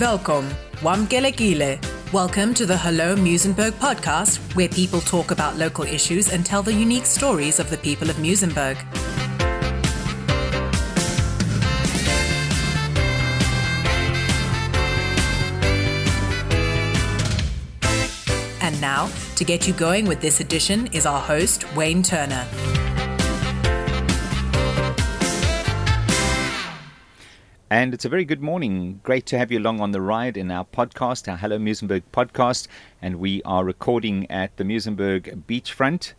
Welkom, Wamgelekile. Welcome to the Hello Muizenberg podcast, where people talk about local issues and tell the unique stories of the people of Muizenberg. And now, to get you going with this edition, is our host, Wayne Turner. And it's a very good morning. Great to have you along on the ride in our podcast, our Hello Muizenberg podcast. And we are recording at the Muizenberg beachfront.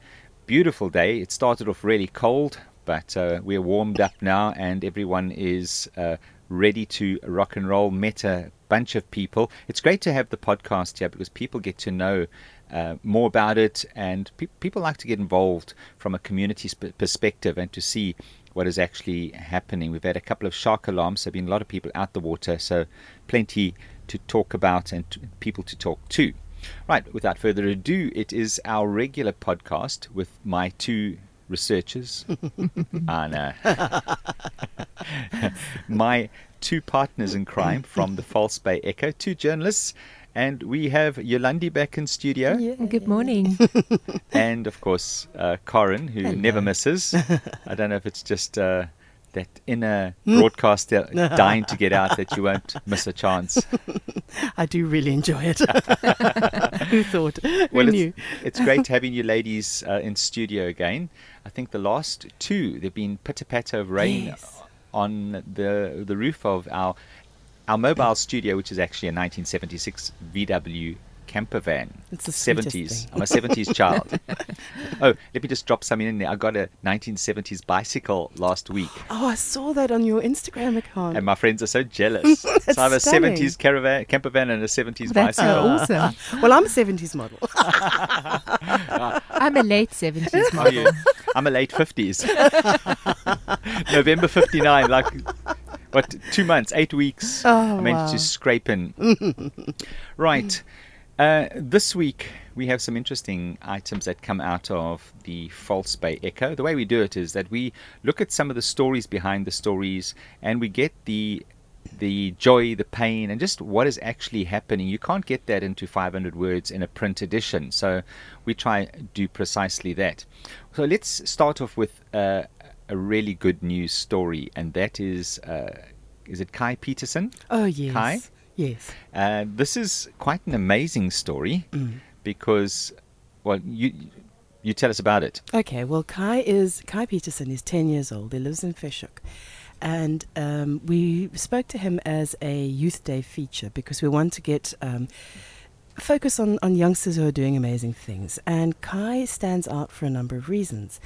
Beautiful day. It started off really cold, but uh, we're warmed up now and everyone is uh, ready to rock and roll. Met a bunch of people. It's great to have the podcast here because people get to know uh, more about it and pe- people like to get involved from a community sp- perspective and to see what is actually happening. We've had a couple of shark alarms, there have been a lot of people out the water, so plenty to talk about and to, people to talk to. Right, without further ado, it is our regular podcast with my two researchers, Anna, my two partners in crime from the False Bay Echo, two journalists. And we have Yolandi back in studio. Good morning. and of course uh, Corin, who Hello. never misses. I don't know if it's just uh, that inner broadcaster dying to get out that you won't miss a chance. I do really enjoy it. Who thought? Who Well, knew? it's, it's great having you ladies uh, in studio again. I think the last two there've been pitter patter of rain Yes. on the the roof of our our mobile studio, which is actually a 1976 VW camper van. It's the 70s. thing. I'm a 70s child. oh, let me just drop something in there. I got a 1970s bicycle last week. Oh, I saw that on your Instagram account. And my friends are so jealous. so That's I have a stunning. 70s caravan, camper van and a 70s That's bicycle. so awesome. well, I'm a 70s model. I'm a late 70s Are model. you? I'm a late 50s. November 59, like, what, two months, eight weeks. Oh, I managed wow. to scrape in. right. Uh, this week, we have some interesting items that come out of the False Bay Echo. The way we do it is that we look at some of the stories behind the stories and we get the the joy, the pain, and just what is actually happening. You can't get that into 500 words in a print edition. So we try do precisely that. So let's start off with uh, a really good news story, and that is uh, is it Kai Peterson? Oh, yes. Kai? Yes. Uh, this is quite an amazing story because, well, you you tell us about it. Okay, well, Kai is Kai Peterson is 10 years old. He lives in Fish Hoek. And um, we spoke to him as a Youth Day feature because we want to get um, focus on, on youngsters who are doing amazing things. And Kai stands out for a number of reasons.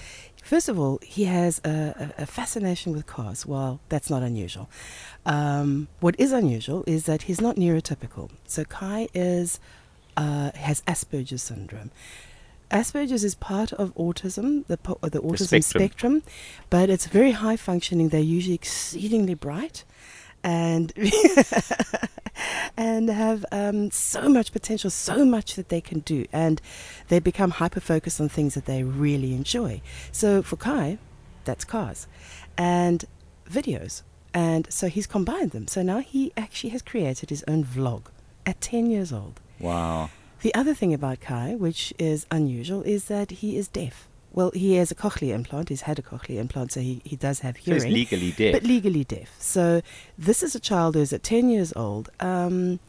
First of all, he has a, a, a fascination with cars. Well, that's not unusual. Um, what is unusual is that he's not neurotypical. So Kai is uh, has Asperger's syndrome. Asperger's is part of autism, the, po- the autism spectrum. spectrum. but it's very high functioning. They're usually exceedingly bright, and and have um, so much potential, so much that they can do, and they become hyper focused on things that they really enjoy. So for Kai, that's cars, and videos, and so he's combined them. So now he actually has created his own vlog at ten years old. Wow. The other thing about Kai, which is unusual, is that he is deaf. Well, he has a cochlear implant. He's had a cochlear implant, so he, he does have So he's hearing. legally deaf. But legally deaf. So this is a child who's at 10 years old, um,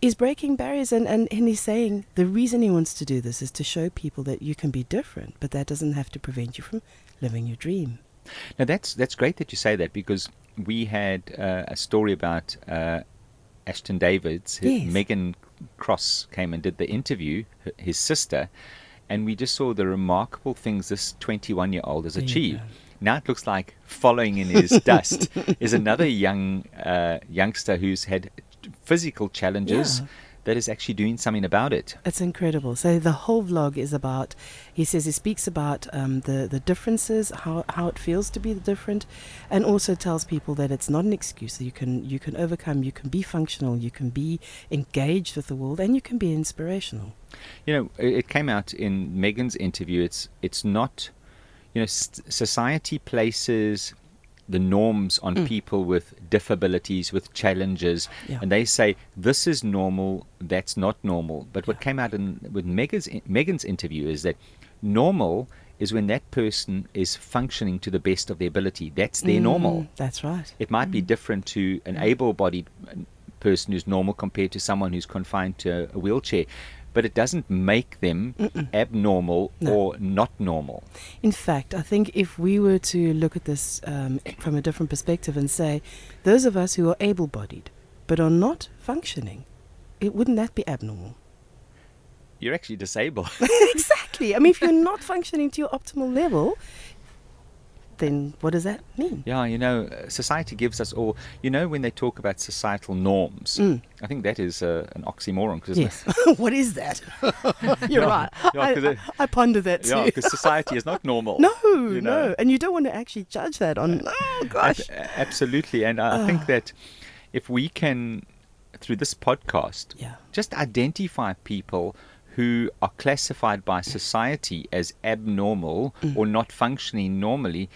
is breaking barriers, and, and, and he's saying the reason he wants to do this is to show people that you can be different, but that doesn't have to prevent you from living your dream. Now that's that's great that you say that because we had uh, a story about uh, Ashton Davids. Yes. Megan Cross came and did the interview, his sister, and we just saw the remarkable things this 21 year old has achieved. now it looks like following in his dust is another young uh, youngster who's had physical challenges Yeah. That is actually doing something about it. It's incredible. So the whole vlog is about. He says he speaks about um, the the differences, how how it feels to be different, and also tells people that it's not an excuse. That you can you can overcome. You can be functional. You can be engaged with the world, and you can be inspirational. You know, it it came out in Megan's interview. It's it's not, you know, society places the norms on Mm. people with disabilities, with challenges, Yeah. and they say this is normal, that's not normal. But what came out in with Megan's Megan's interview is that normal is when that person is functioning to the best of their ability. That's their normal. Mm, That's right. It might be different to an able-bodied uh, person who's normal compared to someone who's confined to a wheelchair, but it doesn't make them abnormal No. or not normal. In fact, I think if we were to look at this um, from a different perspective and say, those of us who are able-bodied but are not functioning, it wouldn't that be abnormal? You're actually disabled. exactly. I mean, if you're not functioning to your optimal level, then what does that mean? yeah, you know, uh, society gives us all. You know, when they talk about societal norms, Mm. I think that is uh, an oxymoron. Cause Yes. what is that? You're Yeah, right. yeah, I, it- I, ponder that too. yeah, because society is not normal. no, you know. no. And you don't want to actually judge that on, oh Ab- gosh. absolutely, and I I think that if we can, through this podcast, Yeah. just identify people who are classified by society as abnormal Mm. or not functioning normally,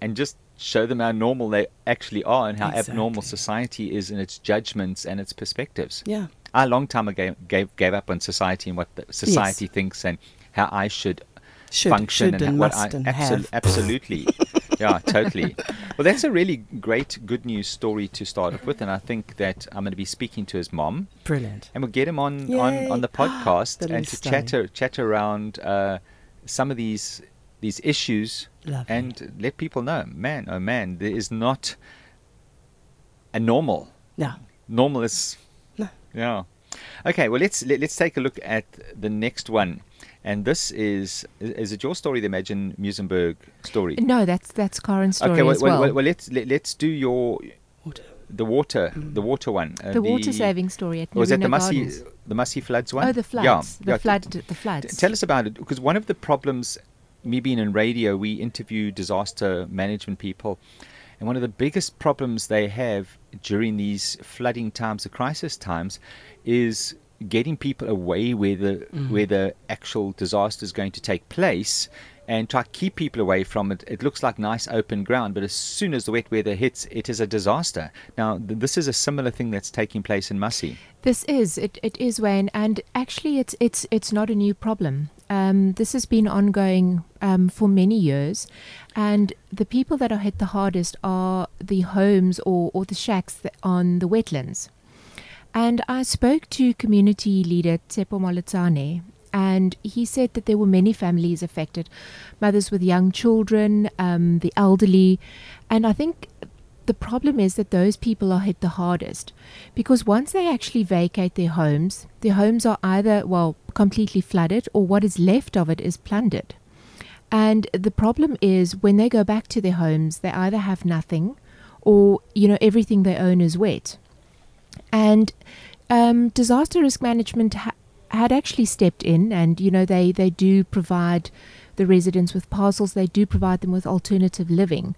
and just show them how normal they actually are and how abnormal society is in its judgments and its perspectives. Yeah. I a long time ago gave, gave up on society and what the society thinks and how I should, Should, function should and, and what I and absol- have. absolutely yeah totally well that's a really great good news story to start off with and I think that I'm going to be speaking to his mom Brilliant. and we'll get him on on, Yay. on the podcast and to stunning. chatter chat around uh, some of these these issues Lovely. and let people know man oh man there is not a normal Yeah. normal is No. yeah okay well let's let, let's take a look at the next one and this is is is it your story the imagine muizenberg story No, that's that's Corin's story okay well, as well. well, well let's let, let's do your Water. the water the water one uh, the water saving story at was that the Narina Masi the Masi floods one Oh, the floods. yeah, the yeah. flood. The T- floods. Tell us about it because one of the problems, me being in radio, we interview disaster management people, and one of the biggest problems they have during these flooding times, the crisis times, is getting people away where the where the actual disaster is going to take place. And try to keep people away from it. It looks like nice open ground, but as soon as the wet weather hits, it is a disaster. Now, th- this is a similar thing that's taking place in Masi. This is it. It is Wayne, and actually, it's it's it's not a new problem. Um, this has been ongoing um, for many years, and the people that are hit the hardest are the homes or or the shacks that on the wetlands. And I spoke to community leader Tsepo Molotane, and he said that there were many families affected, mothers with young children, um, the elderly, and I think the problem is that those people are hit the hardest because once they actually vacate their homes, their homes are either, well, completely flooded or what is left of it is plundered. And the problem is when they go back to their homes, they either have nothing or, you know, everything they own is wet. And um, disaster risk management ha- had actually stepped in, and you know they they do provide the residents with parcels. They do provide them with alternative living,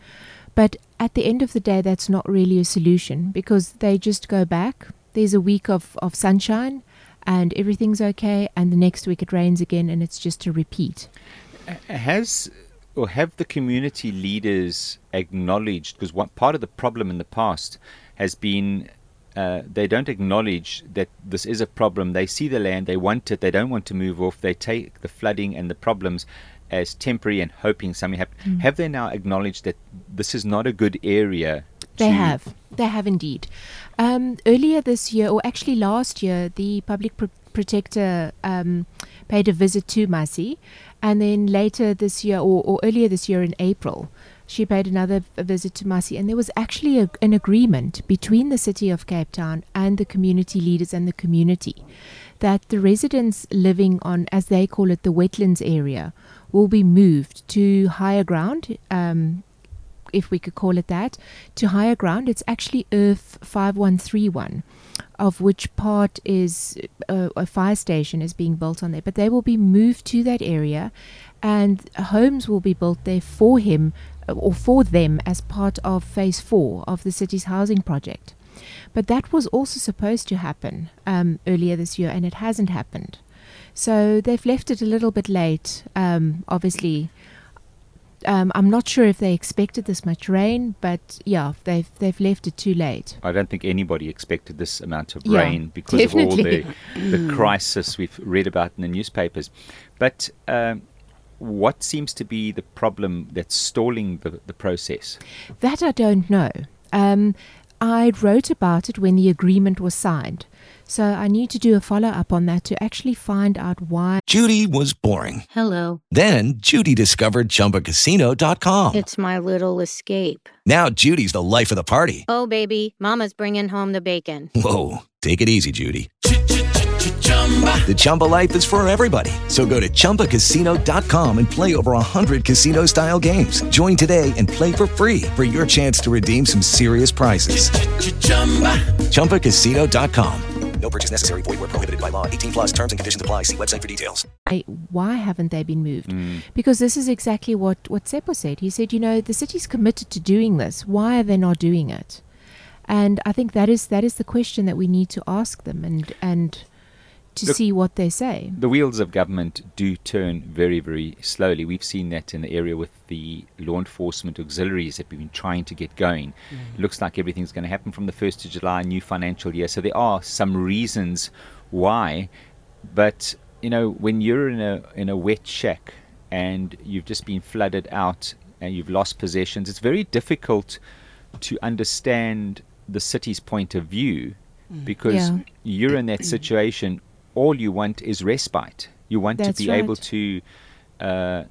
but at the end of the day, that's not really a solution because they just go back. There's a week of of sunshine, and everything's okay, and the next week it rains again, and it's just a repeat. has or have the community leaders acknowledged because one part of the problem in the past has been uh, they don't acknowledge that this is a problem. They see the land, they want it, they don't want to move off. They take the flooding and the problems as temporary and hoping something happens. Have they now acknowledged that this is not a good area? They have. They have indeed. Um, earlier this year, or actually last year, the public pr- protector um, paid a visit to Masi, and then later this year, or, or earlier this year in April, she paid another visit to Masi, and there was actually a, an agreement between the city of Cape Town and the community leaders and the community that the residents living on, as they call it, the wetlands area, will be moved to higher ground. Um, if we could call it that, to higher ground. It's actually Erf 5131, of which part is uh, a fire station is being built on there. But they will be moved to that area, and homes will be built there for him or for them as part of phase four of the city's housing project. But that was also supposed to happen um, earlier this year, and it hasn't happened. So they've left it a little bit late. Um, obviously, um, I'm not sure if they expected this much rain, but yeah, they've they've left it too late. I don't think anybody expected this amount of Yeah, rain because of all the, the crisis we've read about in the newspapers. But um, what seems to be the problem that's stalling the, the process? That I don't know. Um, I wrote about it when the agreement was signed, so I need to do a follow up on that to actually find out why. Judy was boring. Hello. Then Judy discovered ChumbaCasino.com. It's my little escape. Now Judy's the life of the party. Oh, baby, Mama's bringing home the bacon. Whoa, take it easy, Judy. The Chumba life is for everybody. So go to ChumbaCasino.com and play over 100 casino style games. Join today and play for free for your chance to redeem some serious prizes. ChumbaCasino.com. No purchase necessary. Void where prohibited by law. 18 plus terms and conditions apply. See website for details. why haven't they been moved? Hmm. Because this is exactly what what Tsepo said. He said, you know, the city's committed to doing this. Why are they not doing it? And I think that is that is the question that we need to ask them and and to Look- see what they say. The wheels of government do turn very, very slowly. We've seen that in the area with the law enforcement auxiliaries that we've been trying to get going. It looks like everything's going to happen from the 1st of July, new financial year. So there are some reasons why. But, you know, when you're in a, in a wet shack and you've just been flooded out and you've lost possessions, it's very difficult to understand the city's point of view mm. because Yeah. you're in that situation. All you want is respite. You want That's to be able to, uh,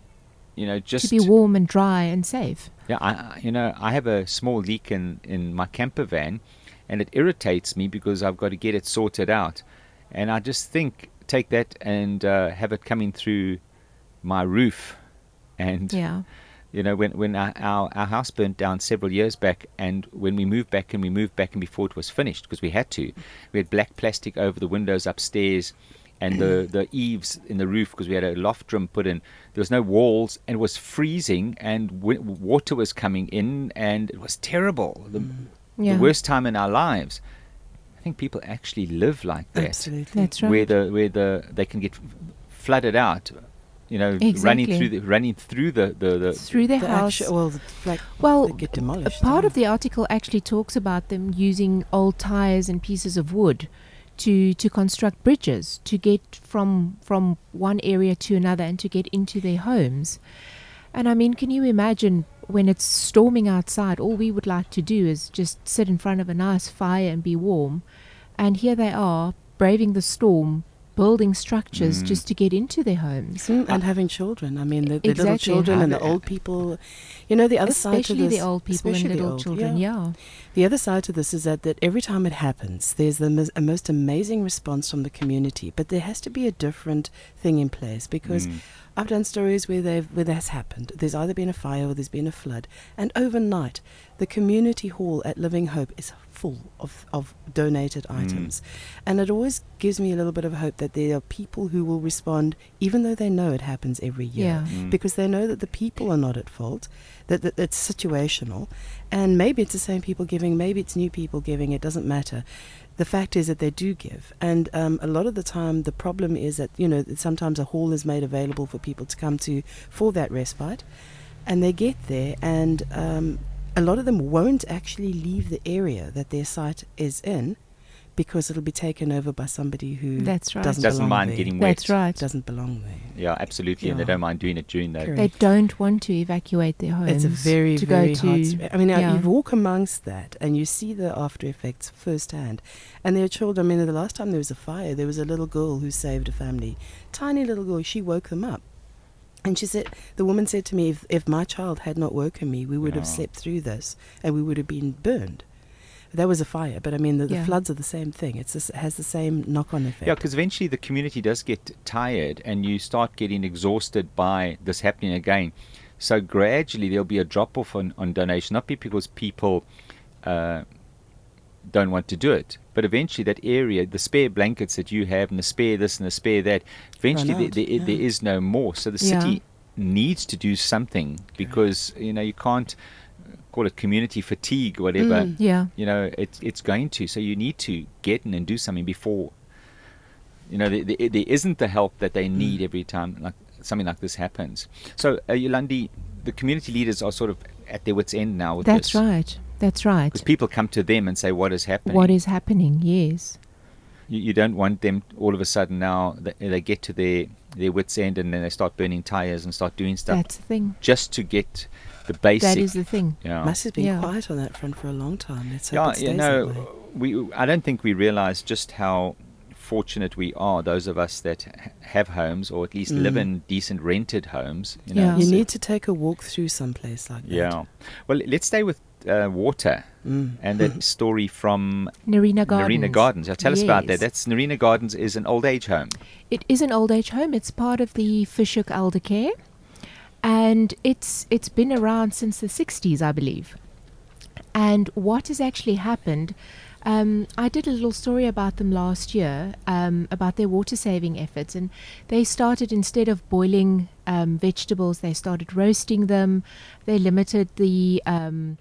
you know, just to be warm and dry and safe. yeah, I, I- you know, I have a small leak in, in my camper van, and it irritates me because I've got to get it sorted out, and I just think take that and uh, have it coming through my roof, and Yeah. You know, when when our, our our house burnt down several years back, and when we moved back and we moved back and before it was finished because we had to, we had black plastic over the windows upstairs, and the the eaves in the roof because we had a loft room put in. There was no walls, and it was freezing, and w- water was coming in, and it was terrible. The, mm. Yeah. the worst time in our lives. I think people actually live like that Absolutely. That's right. where the where the they can get flooded out, you know, running through the running through the the, the Through their The house. actu- well, the, like, Well, they get a demolished. part of the article actually talks about them using old tires and pieces of wood to to construct bridges to get from from one area to another and to get into their homes. And I mean, can you imagine when it's storming outside? All we would like to do is just sit in front of a nice fire and be warm. And here they are, braving the storm, building structures Mm. just to get into their homes. Mm, and having children. I mean, the, the little children and the old people. You know, the other side to Especially this, the old people and the little old, children, yeah. The other side to this is that, that every time it happens, there's the mos- a most amazing response from the community. But there has to be a different thing in place because Mm. I've done stories where they've where that's happened. There's either been a fire or there's been a flood, and overnight, the community hall at Living Hope is full of, of donated Mm. items, and it always gives me a little bit of hope that there are people who will respond, even though they know it happens every year, Yeah. Mm. because they know that the people are not at fault, that, that it's situational, and maybe it's the same people giving, maybe it's new people giving. It doesn't matter the fact is that they do give, and um, a lot of the time the problem is that you know sometimes a hall is made available for people to come to for that respite, and they get there, and um, a lot of them won't actually leave the area that their site is in, because it'll be taken over by somebody who That's right. doesn't, doesn't mind there. getting wet. That's right. doesn't belong there. Yeah, absolutely, and they don't mind doing it during the. Correct. They don't want to evacuate their homes. It's a very, to very go hard. to. sp- I mean, yeah. you walk amongst that and you see the after effects firsthand. And there are children. I mean, the last time there was a fire, there was a little girl who saved a family. Tiny little girl. She woke them up. And she said, the woman said to me, if, if my child had not woken me, we would have slept through this and we would have been burned. That was a fire, but I mean the, the Yeah. floods are the same thing. It's this, it has the same knock-on effect. Yeah, because eventually the community does get tired and you start getting exhausted by this happening again. So gradually there'll be a drop off on, on donation, not because people uh, don't want to do it, but eventually that area, the spare blankets that you have and the spare this and the spare that, eventually there, there, there yeah. is no more. So the Yeah. city needs to do something because, you know, you can't call it community fatigue, or whatever Mm. Yeah. you know it's it's going to so you need to get in and do something before you know there, there, there isn't the help that they Mm. need every time like something like this happens so uh, Yolandi the community leaders are sort of at their wits end now with That's this right. That's right. because people come to them and say what is happening What is happening? Yes. you, you don't want them all of a sudden now that they get to their their wits end and then they start burning tires and start doing stuff That's the thing. just to get the basic That is the thing. yeah Must have been Yeah. quiet on that front for a long time. Let's hope yeah, it stays you that way. know, we I don't think we realize just how fortunate we are. Those of us that ha- have homes or at least live Mm. in decent rented homes. You know, Yeah. You so- need to take a walk through someplace like that. Yeah. Well, let's stay with uh, water Mm. and that story from Narina Gardens. Narina Gardens. Yeah, tell us about that. That's Narina Gardens is an old age home. It is an old age home. It's part of the Fish Hoek Elder Care, and it's it's been around since the 60s, I believe. And what has actually happened? Um, I did a little story about them last year um, about their water saving efforts, and they started instead of boiling um, vegetables, they started roasting them. They limited the um,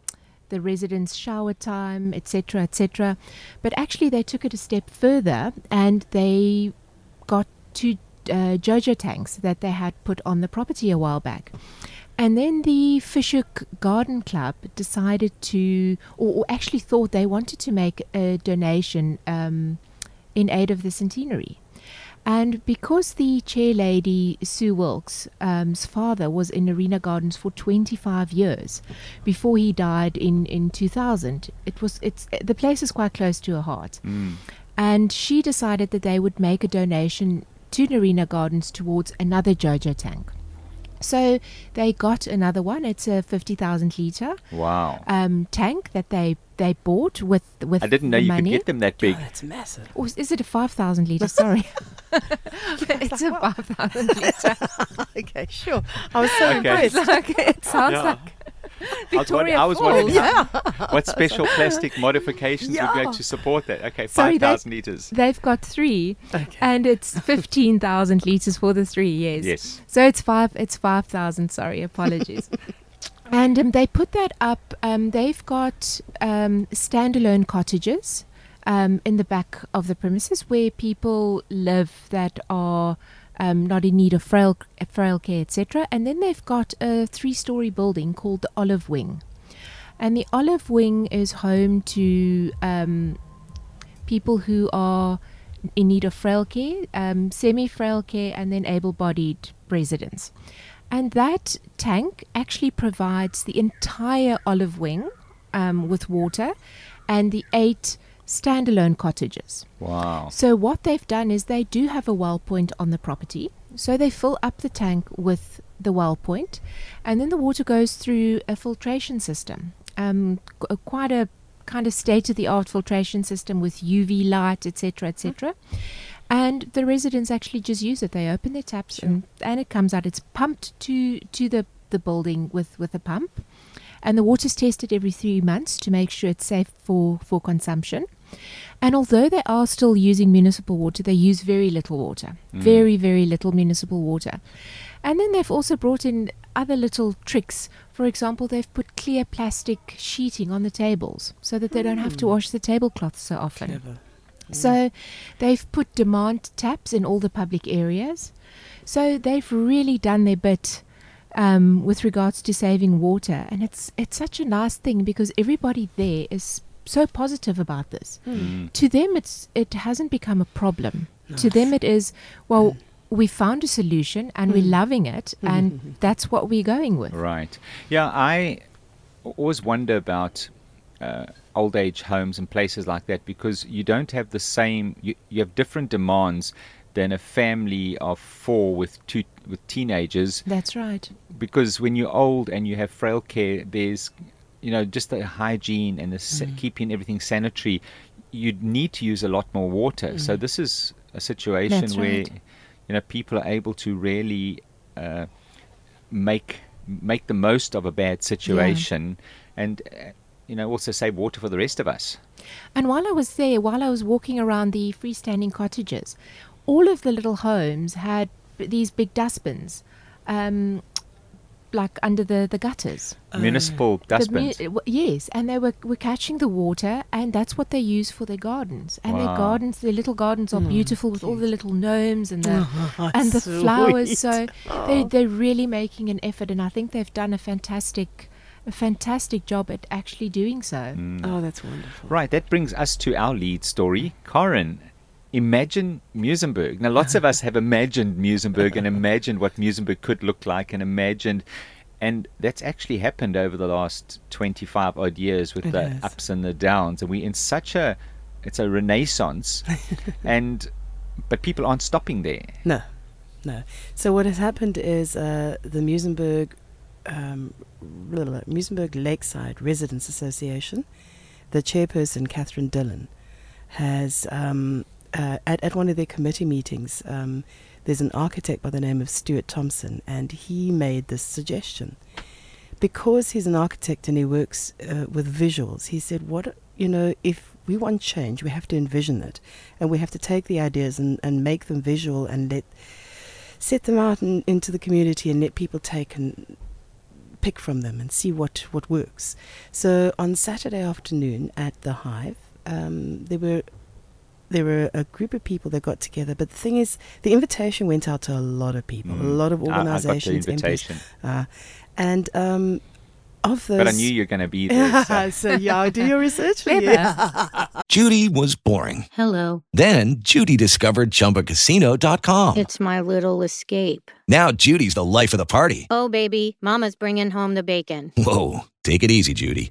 the residents' shower time, etc., etc. But actually, they took it a step further, and they got two uh, Jojo tanks that they had put on the property a while back. And then the Fish Hoek Garden Club decided to, or, or actually thought they wanted to make a donation um, in aid of the centenary. And because the chair lady, Sue Wilkes, um's father was in Narina Gardens for 25 years before he died in, in 2000, it was, it's, the place is quite close to her heart. And she decided that they would make a donation to Narina Gardens towards another JoJo tank. So they got another one. It's a 50,000 litre Wow. um, tank that they, they bought with, with I didn't know the you money. could get them that big. Oh, that's massive. Or is it a 5,000 litre? Sorry. it's a 5,000 litre. okay, sure. I was so Okay. impressed. Like, it sounds Yeah. like I was, wondering, Victoria I was wondering how- what special plastic modifications would go Yeah. to support that. Okay, Sorry, 5,000 litres. They've got three, Okay. and it's 15,000 litres for the three, years. Yes. So it's five. It's five thousand. Sorry, apologies. and um, they put that up. Um, they've got um, standalone cottages um, in the back of the premises where people live that are um, not in need of frail frail care, etc. And then they've got a three-story building called the Olive Wing, and the Olive Wing is home to um, people who are in need of frail care, um, semi frail care, and then able bodied residents. And that tank actually provides the entire olive wing um, with water and the eight standalone cottages. Wow. So, what they've done is they do have a well point on the property. So, they fill up the tank with the well point, and then the water goes through a filtration system. Um, uh, quite a kind of state of the art filtration system with UV light, etc., etc. And the residents actually just use it. They open their taps and, and it comes out. It's pumped to to the, the building with, with a pump. And the water's tested every three months to make sure it's safe for, for consumption. And although they are still using municipal water, they use very little water. Mm. Very, very little municipal water. And then they've also brought in other little tricks. For example, they've put clear plastic sheeting on the tables so that they don't have to mm. wash the tablecloths so often. Clever. Mm. So they've put demand taps in all the public areas. So they've really done their bit um, with regards to saving water, and it's it's such a nice thing because everybody there is so positive about this. Hmm. Mm. To them, it's it hasn't become a problem. To them, it is well. Hmm. We found a solution and we're hmm. loving it, and that's what we're going with. Right. Yeah, I always wonder about uh, old age homes and places like that because you don't have the same. You, you have different demands than a family of four with two with teenagers. That's right. Because when you're old and you have frail care, there's you know, just the hygiene and the Mm. keeping everything sanitary, you'd need to use a lot more water. So this is a situation That's where, right. you know, people are able to really uh, make make the most of a bad situation, and uh, you know, also save water for the rest of us. And while I was there, while I was walking around the freestanding cottages, all of the little homes had these big dustbins, um, like under the, the gutters. Uh, Municipal The mu- dustbins. w- yes, and they were, were catching the water, and that's what they use for their gardens. And Wow. their gardens, their little gardens are hmm. beautiful with all the little gnomes and the Oh, and the flowers. sweet. So they they're really making an effort, and I think they've done a fantastic a fantastic job at actually doing so. Mm. Oh, that's wonderful. Right, that brings us to our lead story. Corin, imagine Muizenberg. Now, lots of us have imagined Muizenberg and imagined what Muizenberg could look like and imagined. And that's actually happened over the last 25 odd years with It the has. ups and the downs. And we're in such a, it's a renaissance. and, but people aren't stopping there. No, no. So what has happened is uh, the Muizenberg, um, Muizenberg Lakeside Residents Association, the chairperson Catherine Dillon, has um, uh, at at one of their committee meetings. Um, there's an architect by the name of Stuart Thompson, and he made this suggestion. Because he's an architect and he works uh, with visuals, he said, "What you know, if we want change, we have to envision it, and we have to take the ideas and, and make them visual and let set them out in, into the community and let people take and pick from them and see what, what works. So on Saturday afternoon at the Hive, um, there were there were a group of people that got together. But the thing is, the invitation went out to a lot of people, a Mm. lot of I- I got the organizations, MPs, uh, and um, of those. But I knew you were going to be there. so- so yeah, I'll do your research. Clever. Yeah. Judy was boring. Hello. Then Judy discovered ChumbaCasino.com. It's my little escape. Now Judy's the life of the party. Oh, baby, Mama's bringing home the bacon. Whoa, take it easy, Judy.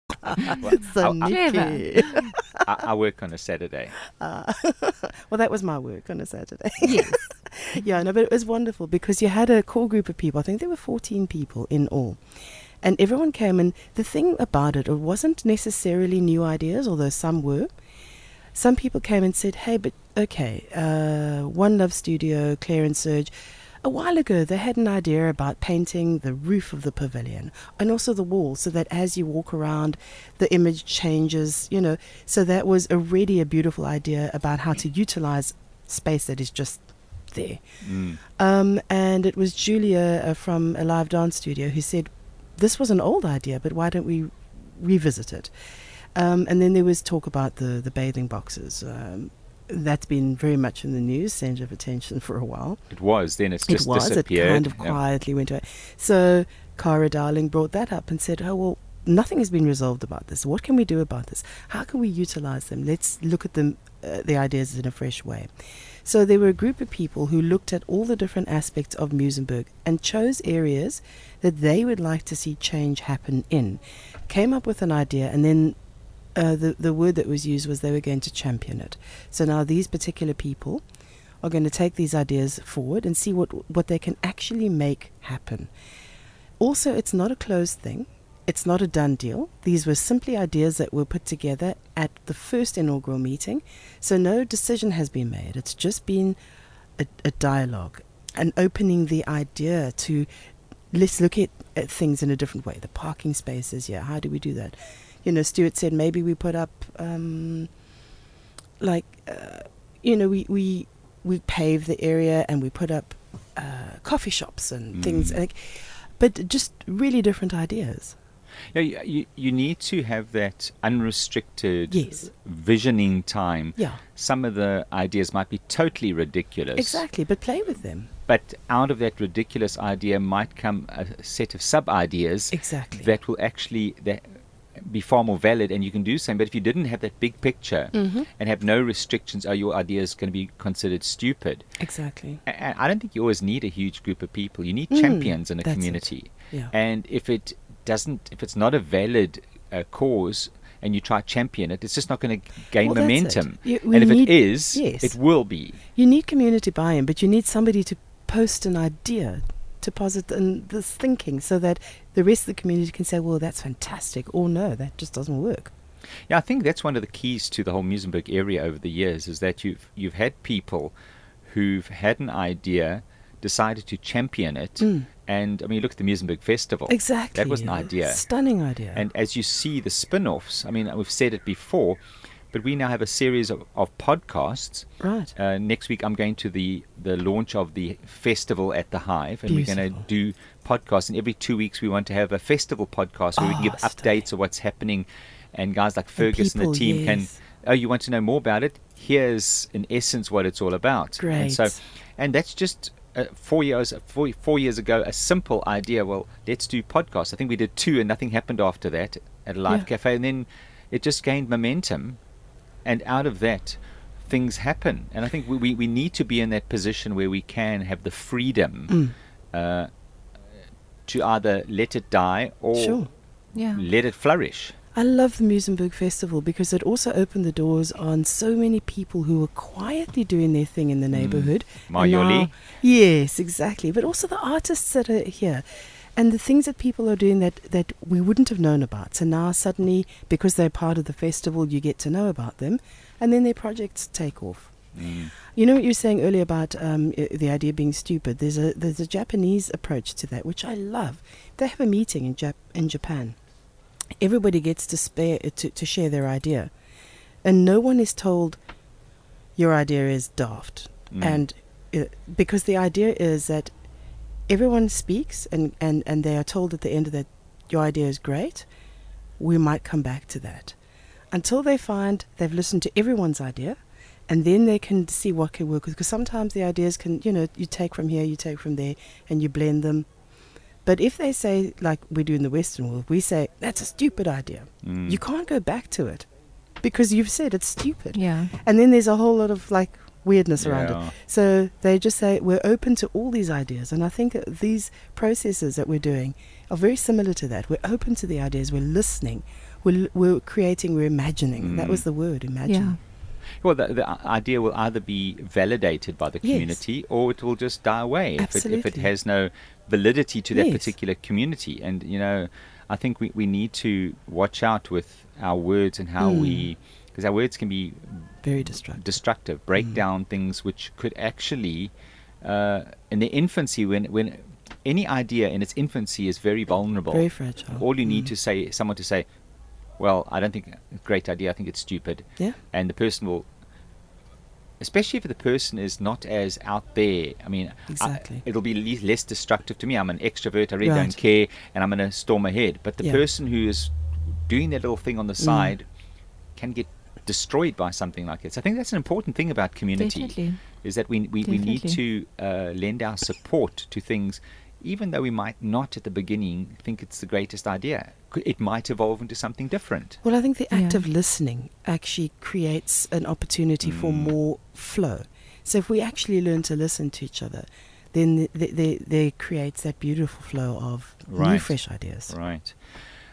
So I- I, I work on a Saturday. Uh, well, that was my work on a Saturday. Yes. yeah, no, but it was wonderful because you had a core group of people. I think there were 14 people in all. And everyone came, and the thing about it, it wasn't necessarily new ideas, although some were. Some people came and said, hey, but okay, uh, One Love Studio, Claire and Serge, a while ago they had an idea about painting the roof of the pavilion and also the wall so that as you walk around, the image changes, you know. So that was already a beautiful idea about how to utilize space that is just there. Mm. Um, and it was Julia uh, from a live dance studio who said, This was an old idea, but why don't we revisit it? Um, and then there was talk about the, the bathing boxes. Um, that's been very much in the news, center of attention for a while. It was. Then it's It just was. It kind of Yeah. quietly went away. So Cara Darling brought that up and said, "Oh well, nothing has been resolved about this. What can we do about this? How can we utilize them? Let's look at them, uh, the ideas in a fresh way." So there were a group of people who looked at all the different aspects of Muizenberg and chose areas that they would like to see change happen in. Came up with an idea, and then uh, the the word that was used was they were going to champion it. So now these particular people are going to take these ideas forward and see what what they can actually make happen. Also, it's not a closed thing. It's not a done deal. These were simply ideas that were put together at the first inaugural meeting. So no decision has been made. It's just been a, a dialogue and opening the idea to let's look at, at things in a different way. The parking spaces, yeah, how do we do that? You know, Stuart said maybe we put up um, like uh, you know we we we pave the area and we put up uh, coffee shops and things Mm. like but just really different ideas. Yeah, you, you, you need to have that unrestricted Yes. visioning time. Yeah. Some of the ideas might be totally ridiculous. Exactly, but play with them. But out of that ridiculous idea might come a set of sub ideas Exactly. that will actually that be far more valid and you can do something. But if you didn't have that big picture Mhm. and have no restrictions, are your ideas going to be considered stupid? Exactly. And I don't think you always need a huge group of people. You need Mm, champions in a it. community. Yeah. And if it doesn't, if it's not a valid uh, cause, and you try to champion it, it's just not going to gain Well, momentum. You- and if need- it is, yes. it will be. You need community buy-in, but you need somebody to post an idea, to posit in this thinking, so that the rest of the community can say, "Well, that's fantastic," or "No, that just doesn't work." Yeah, I think that's one of the keys to the whole Muizenberg area over the years is that you've you've had people who've had an idea, decided to champion it, Mm. and I mean, look at the Muizenberg Festival. Exactly. That was an idea. Stunning idea. And as you see the spin-offs, I mean, we've said it before, but we now have a series of, of podcasts. Right. Uh, next week, I'm going to the the launch of the festival at the Hive, and we're going to do podcasts. And every two weeks, we want to have a festival podcast where we can Oh, give updates of what's happening, and guys like Fergus and, people, the team can. Oh, you want to know more about it? Here's, in essence, what it's all about. And so, and that's just uh, four years four, four years ago a simple idea. Well, let's do podcasts. I think we did two, and nothing happened after that at a live Yeah. cafe, and then it just gained momentum, and out of that. Things happen, and I think we, we, we need to be in that position where we can have the freedom Mm. uh, to either let it die or Sure. Yeah. let it flourish. I love the Muizenberg Festival because it also opened the doors on so many people who were quietly doing their thing in the neighborhood. and Mayoli. now- Yes, exactly. But also the artists that are here and the things that people are doing that, that we wouldn't have known about. So now suddenly, because they're part of the festival, you get to know about them and then their projects take off. You know what you were saying earlier about um, the idea being stupid. There's a there's a Japanese approach to that, which I love. They have a meeting in Jap- in Japan. Everybody gets to spare to, to share their idea, and no one is told your idea is daft. Mm. And uh, because the idea is that everyone speaks, and, and, and they are told at the end of that your idea is great. We might come back to that until they find they've listened to everyone's idea and then they can see what can work because sometimes the ideas can you know you take from here you take from there and you blend them but if they say like we do in the western world we say that's a stupid idea Mm. you can't go back to it because you've said it's stupid Yeah. and then there's a whole lot of like weirdness around Yeah. it so they just say we're open to all these ideas and i think these processes that we're doing are very similar to that we're open to the ideas we're listening we're, we're creating we're imagining that Mm. was the word imagine Well, the, the idea will either be validated by the community Yes. community or it will just die away if it, if it has no validity to that Yes. particular community. And, you know, I think we, we need to watch out with our words and how Mm. we, because our words can be very destructive, destructive break Mm. down things which could actually, uh, in the infancy, when, when any idea in its infancy is very vulnerable. Very fragile. All you need Mm. to say, someone to say, well, I don't think a great idea. I think it's stupid. Yeah. And the person will, especially if the person is not as out there. I mean, I- Exactly. it'll be le- less destructive to me. I'm an extrovert. I really Right. don't care, and I'm going to storm ahead. But the Yeah. person who is doing that little thing on the Mm. side can get destroyed by something like this. I think that's an important thing about community. Definitely. Is that we we, we need to uh, lend our support to things, even though we might not at the beginning think it's the greatest idea. It might evolve into something different. Well, I think the act Yeah. of listening actually creates an opportunity for Mm. more flow. So if we actually learn to listen to each other, then th- th- there there creates that beautiful flow of new, Right. fresh ideas. Right.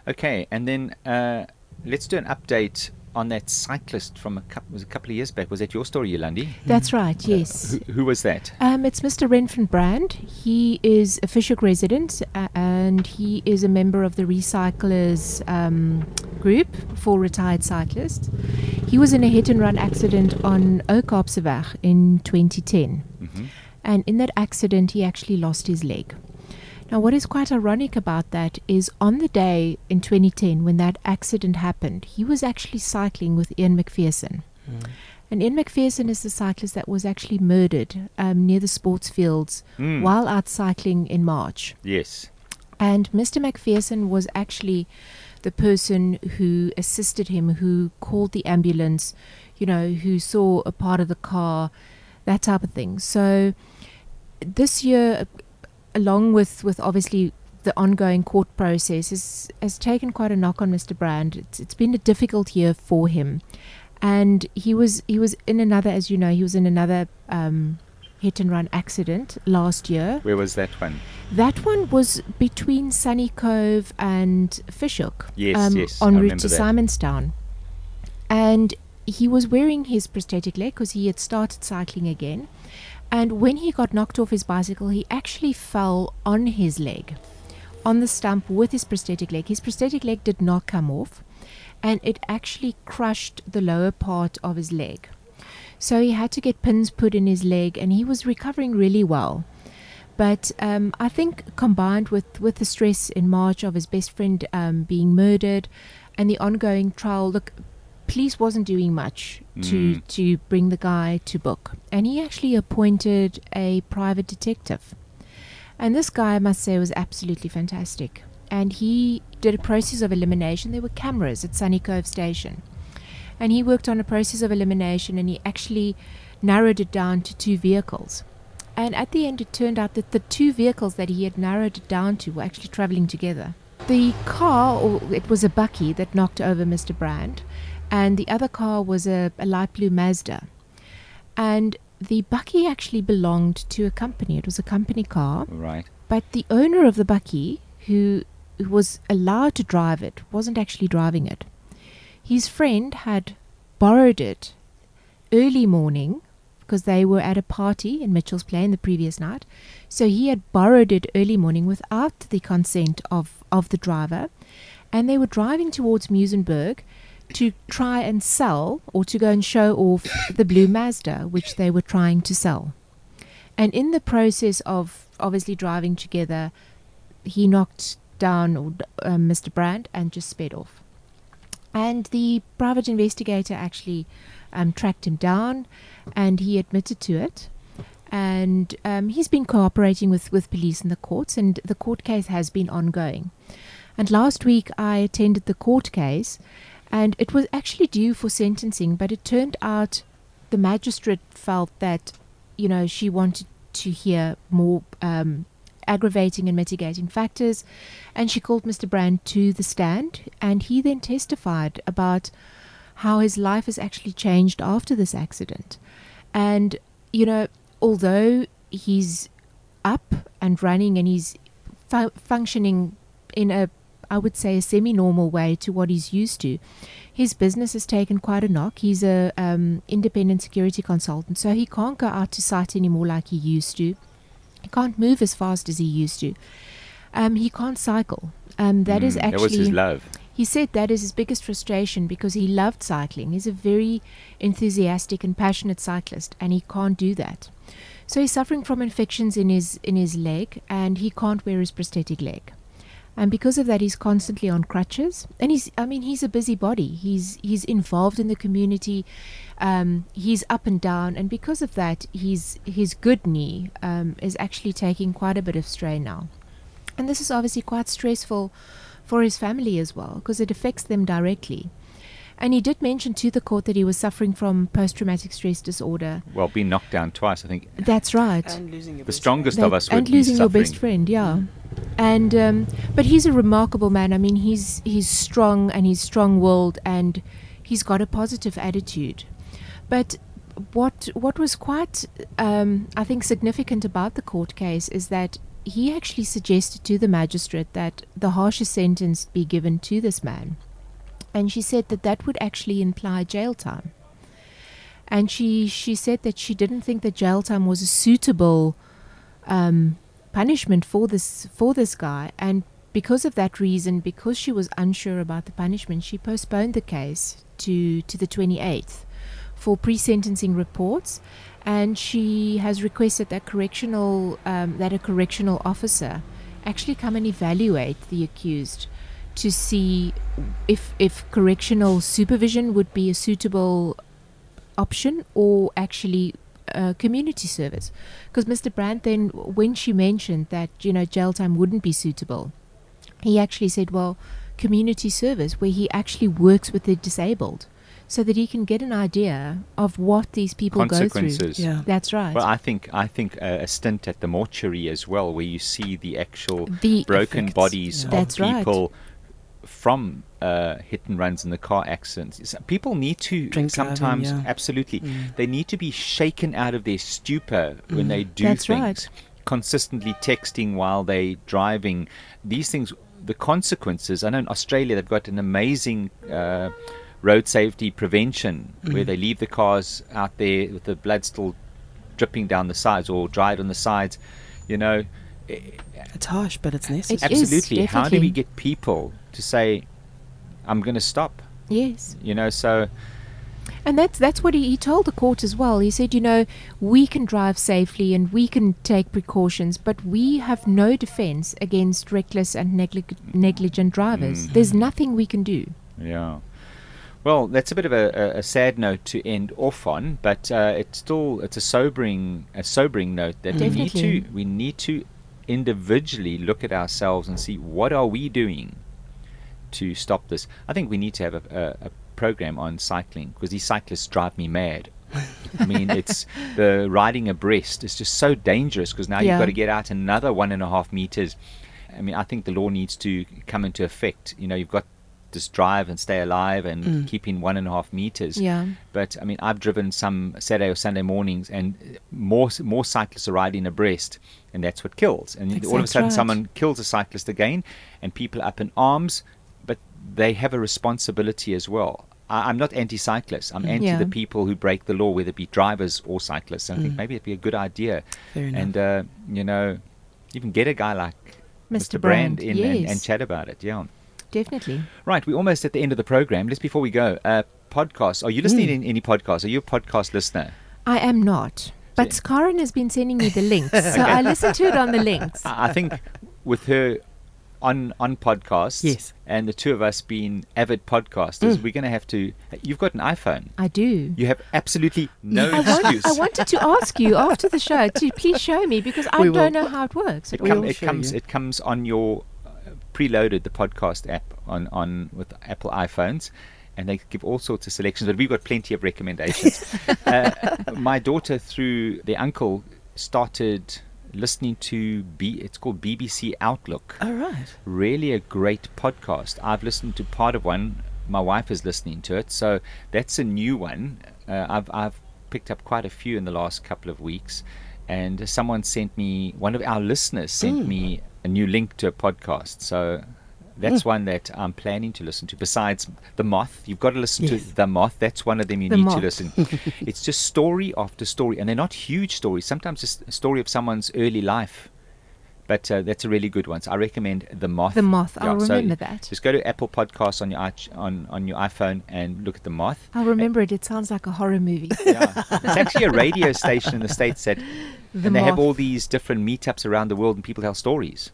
Okay, and then uh, let's do an update on that cyclist from a couple, was a couple of years back. Was that your story, Yolandi? That's right, yes. Who, who was that? Um, it's Mr. Renfren Brand. He is a Fish Hoek resident uh, and he is a member of the Recyclers um, group for retired cyclists. He was in a hit and run accident on Ou Kaapse Weg in 2010. Mhm. And in that accident, he actually lost his leg. Now, what is quite ironic about that is on the day in 2010 when that accident happened, he was actually cycling with Ian McPherson. And Ian McPherson is the cyclist that was actually murdered um, near the sports fields Mm. while out cycling in March. Yes. And Mr. McPherson was actually the person who assisted him, who called the ambulance, you know, who saw a part of the car, that type of thing. So this year, along with, with obviously the ongoing court process, has, has taken quite a knock on Mr. Brand. It's, it's been a difficult year for him. And he was he was in another, as you know, he was in another um, hit and run accident last year. Where was that one? That one was between Sunny Cove and Fish Hoek. Yes, um, yes, On route to that. Simonstown. And he was wearing his prosthetic leg because he had started cycling again. And when he got knocked off his bicycle, he actually fell on his leg, on the stump with his prosthetic leg. His prosthetic leg did not come off, and it actually crushed the lower part of his leg. So he had to get pins put in his leg, and he was recovering really well. But um, I think combined with, with the stress in March of his best friend um, being murdered and the ongoing trial, look, police wasn't doing much to Mm. to bring the guy to book, and he actually appointed a private detective. And this guy, I must say, was absolutely fantastic. And he did a process of elimination. There were cameras at Sunny Cove Station. And he worked on a process of elimination and he actually narrowed it down to two vehicles. And at the end, it turned out that the two vehicles that he had narrowed it down to were actually traveling together. The car, or it was a bakkie that knocked over Mr. Brand, and the other car was a, a light blue Mazda. And the bakkie actually belonged to a company. It was a company car. Right. But the owner of the bakkie, who, who was allowed to drive it, wasn't actually driving it. His friend had borrowed it early morning because they were at a party in Mitchell's Plain the previous night. So he had borrowed it early morning without the consent of, of the driver. And they were driving towards Muizenberg to try and sell or to go and show off the blue Mazda, which they were trying to sell. And in the process of obviously driving together, he knocked down um, Mr. Brand and just sped off. And the private investigator actually um, tracked him down and he admitted to it. And um, he's been cooperating with, with police and the courts, and the court case has been ongoing. And last week I attended the court case, and it was actually due for sentencing, but it turned out the magistrate felt that, you know, she wanted to hear more um, aggravating and mitigating factors, and she called Mr. Brand to the stand, and he then testified about how his life has actually changed after this accident. And, you know, although he's up and running and he's fu- functioning in a, I would say, a semi normal way to what he's used to, his business has taken quite a knock. He's a um, independent security consultant, so he can't go out to site anymore like he used to. He can't move as fast as he used to. Um, he can't cycle. Um, that is Mm, actually that was his love. he said that is his biggest frustration because he loved cycling. He's a very enthusiastic and passionate cyclist, and he can't do that. So he's suffering from infections in his in his leg, and he can't wear his prosthetic leg. And because of that, he's constantly on crutches. And he's, I mean, he's a busybody. He's he's involved in the community. Um, he's up and down, and because of that, his his good knee um, is actually taking quite a bit of strain now. And this is obviously quite stressful for his family as well, because it affects them directly. And he did mention to the court that he was suffering from post traumatic stress disorder. Well, being knocked down twice, I think. That's right. And losing your The best strongest That- of us would and be losing your best friend, yeah. And um, but he's a remarkable man. I mean, he's he's strong and he's strong-willed and he's got a positive attitude. But what what was quite um, I think significant about the court case is that he actually suggested to the magistrate that the harshest sentence be given to this man, and she said that that would actually imply jail time. And she she said that she didn't think that jail time was a suitable um, punishment for this for this guy, and because of that reason, because she was unsure about the punishment, she postponed the case to to the twenty eighth for pre-sentencing reports, and she has requested that correctional um, that a correctional officer actually come and evaluate the accused to see if if correctional supervision would be a suitable option or actually uh, community service because Mr. Brand then when she mentioned that you know jail time wouldn't be suitable he actually said, well, community service, where he actually works with the disabled so that he can get an idea of what these people go through. Consequences. Yeah. That's right. Well, I think I think uh, a stint at the mortuary as well, where you see the actual The broken effects, bodies yeah. of That's right. people from uh, hit and runs and the car accidents. People need to Drink driving, sometimes yeah. absolutely Mm. they need to be shaken out of their stupor when they do That's things. right. Consistently texting while they driving. These things, the consequences. I know in Australia they've got an amazing. Uh, Road safety prevention, where Mm. they leave the cars out there with the blood still dripping down the sides or dried on the sides. You know, It's harsh, but it's necessary. It is, absolutely. How do we get people to say, "I'm going to stop"? yes. You know, so And that's that's what he, he told the court as well. He said, you know, we can drive safely and we can take precautions, but we have no defense against reckless and neglig- negligent drivers. Mm. There's nothing we can do. yeah. Well, that's a bit of a, a, a sad note to end off on, but uh, it's still it's a sobering a sobering note that we need to we need to individually look at ourselves and see what are we doing to stop this. I think we need to have a, a, a program on cycling because these cyclists drive me mad. I mean, it's the riding abreast is just so dangerous because now you've got to get out another one and a half meters. I mean, I think the law needs to come into effect. You know, you've got this drive and stay alive and Mm. keep in one and a half meters. Yeah. But I mean, I've driven some Saturday or Sunday mornings, and more more cyclists are riding abreast, and that's what kills. And all of a sudden, right. someone kills a cyclist again, and people are up in arms. They have a responsibility as well. I, I'm not anti-cyclists. I'm anti Yeah. the people who break the law, whether it be drivers or cyclists. And I think Mm. maybe it'd be a good idea. Fair. And uh, you know, even get a guy like Mr. Brand, Brand, in and, and chat about it. Yeah. Definitely. Right, we're almost at the end of the program. Just before we go, uh, podcasts. Are you listening Mm. in any podcasts? Are you a podcast listener? I am not. But Karen has been sending me the links, so I listen to it on the links. I think with her on on podcasts, Yes. and the two of us being avid podcasters, Mm. we're going to have to. You've got an iPhone. I do. You have absolutely no I, want, excuse. I wanted to ask you after the show to please show me because I We don't will. know how it works. it, At come, it comes. you. It comes on your uh, preloaded the podcast app on on with Apple iPhones. And they give all sorts of selections, but we've got plenty of recommendations. uh, my daughter, through the uncle, started listening to B. It's called BBC Outlook. All right. really a great podcast. I've listened to part of one. My wife is listening to it, so that's a new one. Uh, I've I've picked up quite a few in the last couple of weeks, and someone sent me one of our listeners sent me a new link to a podcast. So that's one that I'm planning to listen to. Besides the Moth, you've got to listen Yes. to the Moth. That's one of them you The need Moth. to listen. it's just story after story, and they're not huge stories. Sometimes it's a story of someone's early life. But uh, that's a really good one. So I recommend the Moth. The Moth, I'll so remember that. Just go to Apple Podcasts on your on on your iPhone and look at the Moth. I'll remember it. It sounds like a horror movie. Yeah. it's actually a radio station in the states that, The and they have all these different meetups around the world, and people tell stories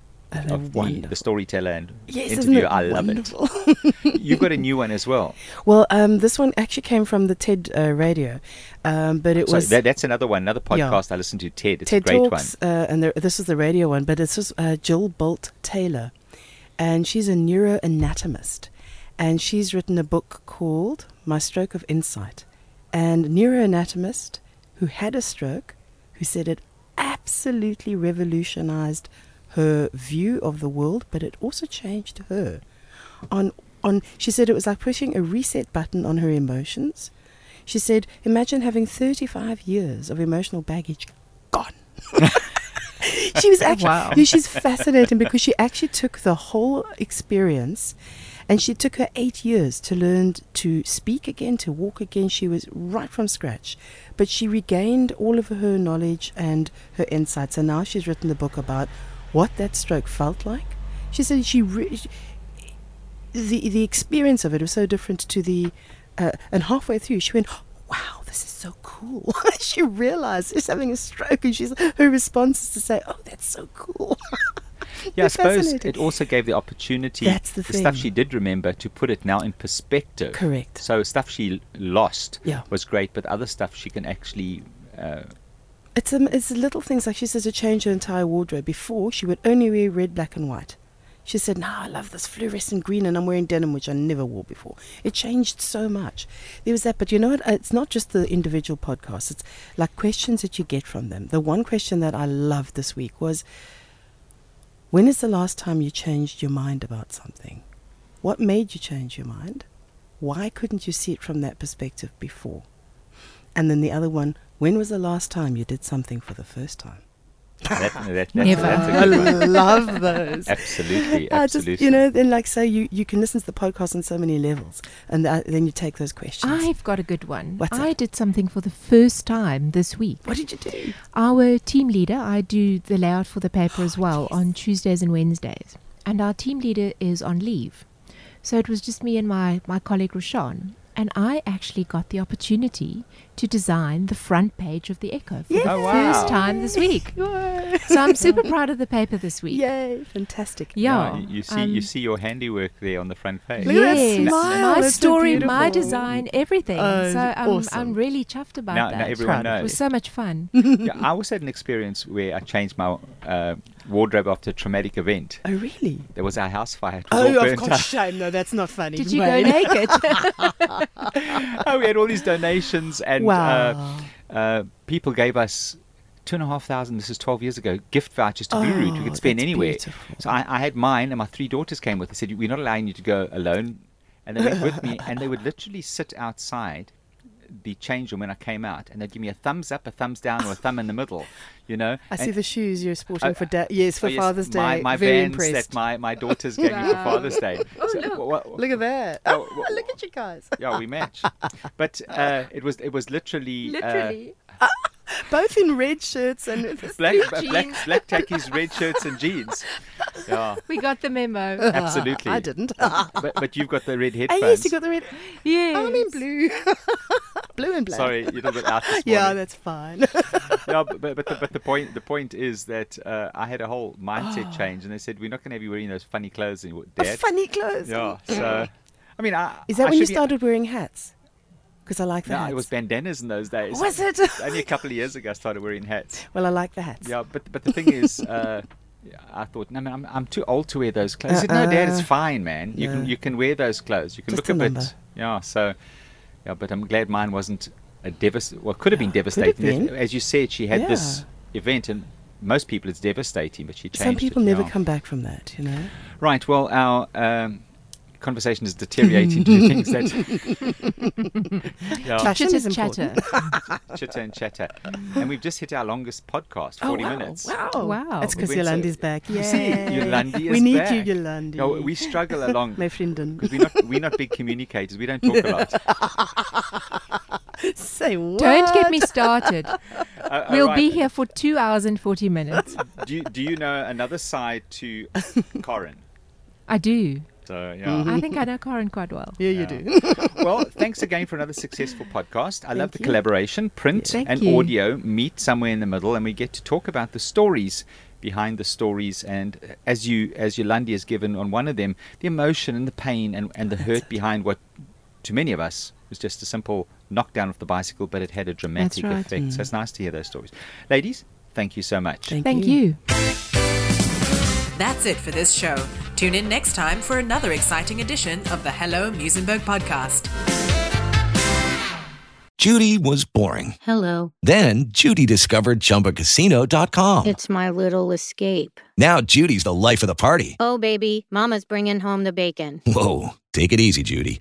of one, the storyteller and Yes, interviewer. I love wonderful? it. You've got a new one as well. Well, um, this one actually came from the TED uh, radio, um, but it So was that, that's another one, another Yeah. podcast I listen to. Ted, it's TED a great Talks, uh, and there, this is the radio one, but it's just uh, Jill Bolte Taylor, and she's a neuroanatomist, and she's written a book called My Stroke of Insight, and neuroanatomist who had a stroke, who said it absolutely revolutionized her view of the world, but it also changed her. On on, she said it was like pushing a reset button on her emotions. She said, imagine having 35 years of emotional baggage gone. she was actually, Wow. she's fascinating because she actually took the whole experience and she took her eight years to learn to speak again, to walk again. She was right from scratch. But she regained all of her knowledge and her insights. And now she's written the book about what that stroke felt like. She said she, re- the the experience of it was so different to the uh, and halfway through she went wow this is so cool she realized she's having a stroke and she's her response is to say oh that's so cool Yeah, I suppose it also gave the opportunity, That's the stuff thing. she did remember, to put it now in perspective. Correct. So stuff she lost Yeah. was great, but other stuff she can actually. Uh, it's um, it's little things like she says to change her entire wardrobe before she would only wear red black and white She said, "No, I love this fluorescent green, and I'm wearing denim, which I never wore before." It changed so much. There was that, but you know what? It's not just the individual podcasts. It's like questions that you get from them. The one question that I loved this week was, "When is the last time you changed your mind about something? What made you change your mind? Why couldn't you see it from that perspective before?" And then the other one, "When was the last time you did something for the first time?" That, that, that's, Never. that's a I good one. love those. Absolutely, I just, absolutely. you know, then like say you, you can listen to the podcast on so many levels, and uh, then you take those questions. I've got a good one. What's I it? did something for the first time this week. what did you do? Our team leader, I do the layout for the paper Oh, as well on Tuesdays and Wednesdays. And our team leader is on leave. So it was just me and my, my colleague Rashawn. And I actually got the opportunity to design the front page of the Echo for the Oh, wow. first time this week. So I'm super proud of the paper this week. Yay! Fantastic. Yeah. you, you see, you um, see your handiwork there on the front page. Look at that yes, smile, my that's so story, my design, everything. Oh, so I'm, awesome. I'm really chuffed about Now, that. now everyone Proud of it was so much fun. yeah, I also had an experience where I changed my uh, wardrobe after a traumatic event. Oh really? There was our house fire. It was all Oh, of course, out. shame. No, that's not funny. Did you go naked? oh, we had all these donations, and Wow. uh, uh, people gave us two and a half thousand. This is twelve years ago. Gift vouchers to Beirut. We Oh, could spend that's anywhere. beautiful. So I, I had mine, and my three daughters came with. They said, "We're not allowing you to go alone," and they went with me, and they would literally sit outside the change room when I came out, and they'd give me a thumbs up, a thumbs down, or a thumb in the middle. You know. I see the shoes you're sporting Oh, for da- yes for oh, yes, Father's Day. My, my Very Vans impressed. that my, my daughters gave me for Father's Day. Oh, So, look. wha- wha- Look at that! Oh, wha- look at you guys. yeah, we match. But uh, it was it was literally, uh, Literally. Both in red shirts and black Blue b- black jeans. black khakis, red shirts, and jeans. Yeah, we got the memo. absolutely. I didn't. But but you've got the red I headphones. yes, you got the red. yes. I'm in blue. Blue and black. Sorry, you're a little bit out this Yeah, that's fine. yeah, but but but the, but the point the point is that uh, I had a whole mindset change, and they said we're not going to have you wearing those funny clothes anymore, Dad. Funny clothes. Yeah, so I mean, I Is that I when you should be- started wearing hats? Because I like the No, hats. it was bandanas in those days. Was it? Only a couple of years ago, I started wearing hats. well, I like the hats. Yeah, but but the thing is, uh, I thought, no, man, I'm, I'm too old to wear those clothes. He said, no, Dad, it's Uh-uh. fine, man. You can you can wear those clothes. You can Just look a a bit, yeah. So, yeah, but I'm glad mine wasn't a devast. Well, could have been have devastating. been. As you said, she had this event, and most people it's devastating, but she changed. Some people it, never yeah. come back from that, you know. Right. Well, our um, conversation is deteriorating to things that. yeah. Fashion is important. chatter. chitter and chatter. And we've just hit our longest podcast, 40 oh, wow. minutes. Wow. Wow. That's because We went so- Yolandi's back. You see, Yay. Yolandi We is need back. you, Yolandi. No, we struggle along My friend. because we're not, we're not big communicators. We don't talk a lot. Say what? Don't get me started. Uh, uh, we'll be here for two hours and 40 minutes. Do you, do you know another side to Corin? I do. So, yeah. Mm-hmm. I think I know Corin quite well. Yeah, you Yeah. do. Well, thanks again for another successful podcast. I love the you. collaboration. Print Thank and you. audio meet somewhere in the middle, and we get to talk about the stories behind the stories. And uh, as you, as Yolandi has given on one of them, the emotion and the pain and, and the hurt behind what, to many of us, was just a simple knockdown of the bicycle, but it had a dramatic right. effect. So it's nice to hear those stories. Ladies, thank you so much. Thank, Thank you. That's it for this show. Tune in next time for another exciting edition of the Hello Muizenberg podcast. Judy was boring. Hello. Then Judy discovered ChumbaCasino.com. It's my little escape. Now Judy's the life of the party. Oh, baby, Mama's bringing home the bacon. Whoa, take it easy, Judy.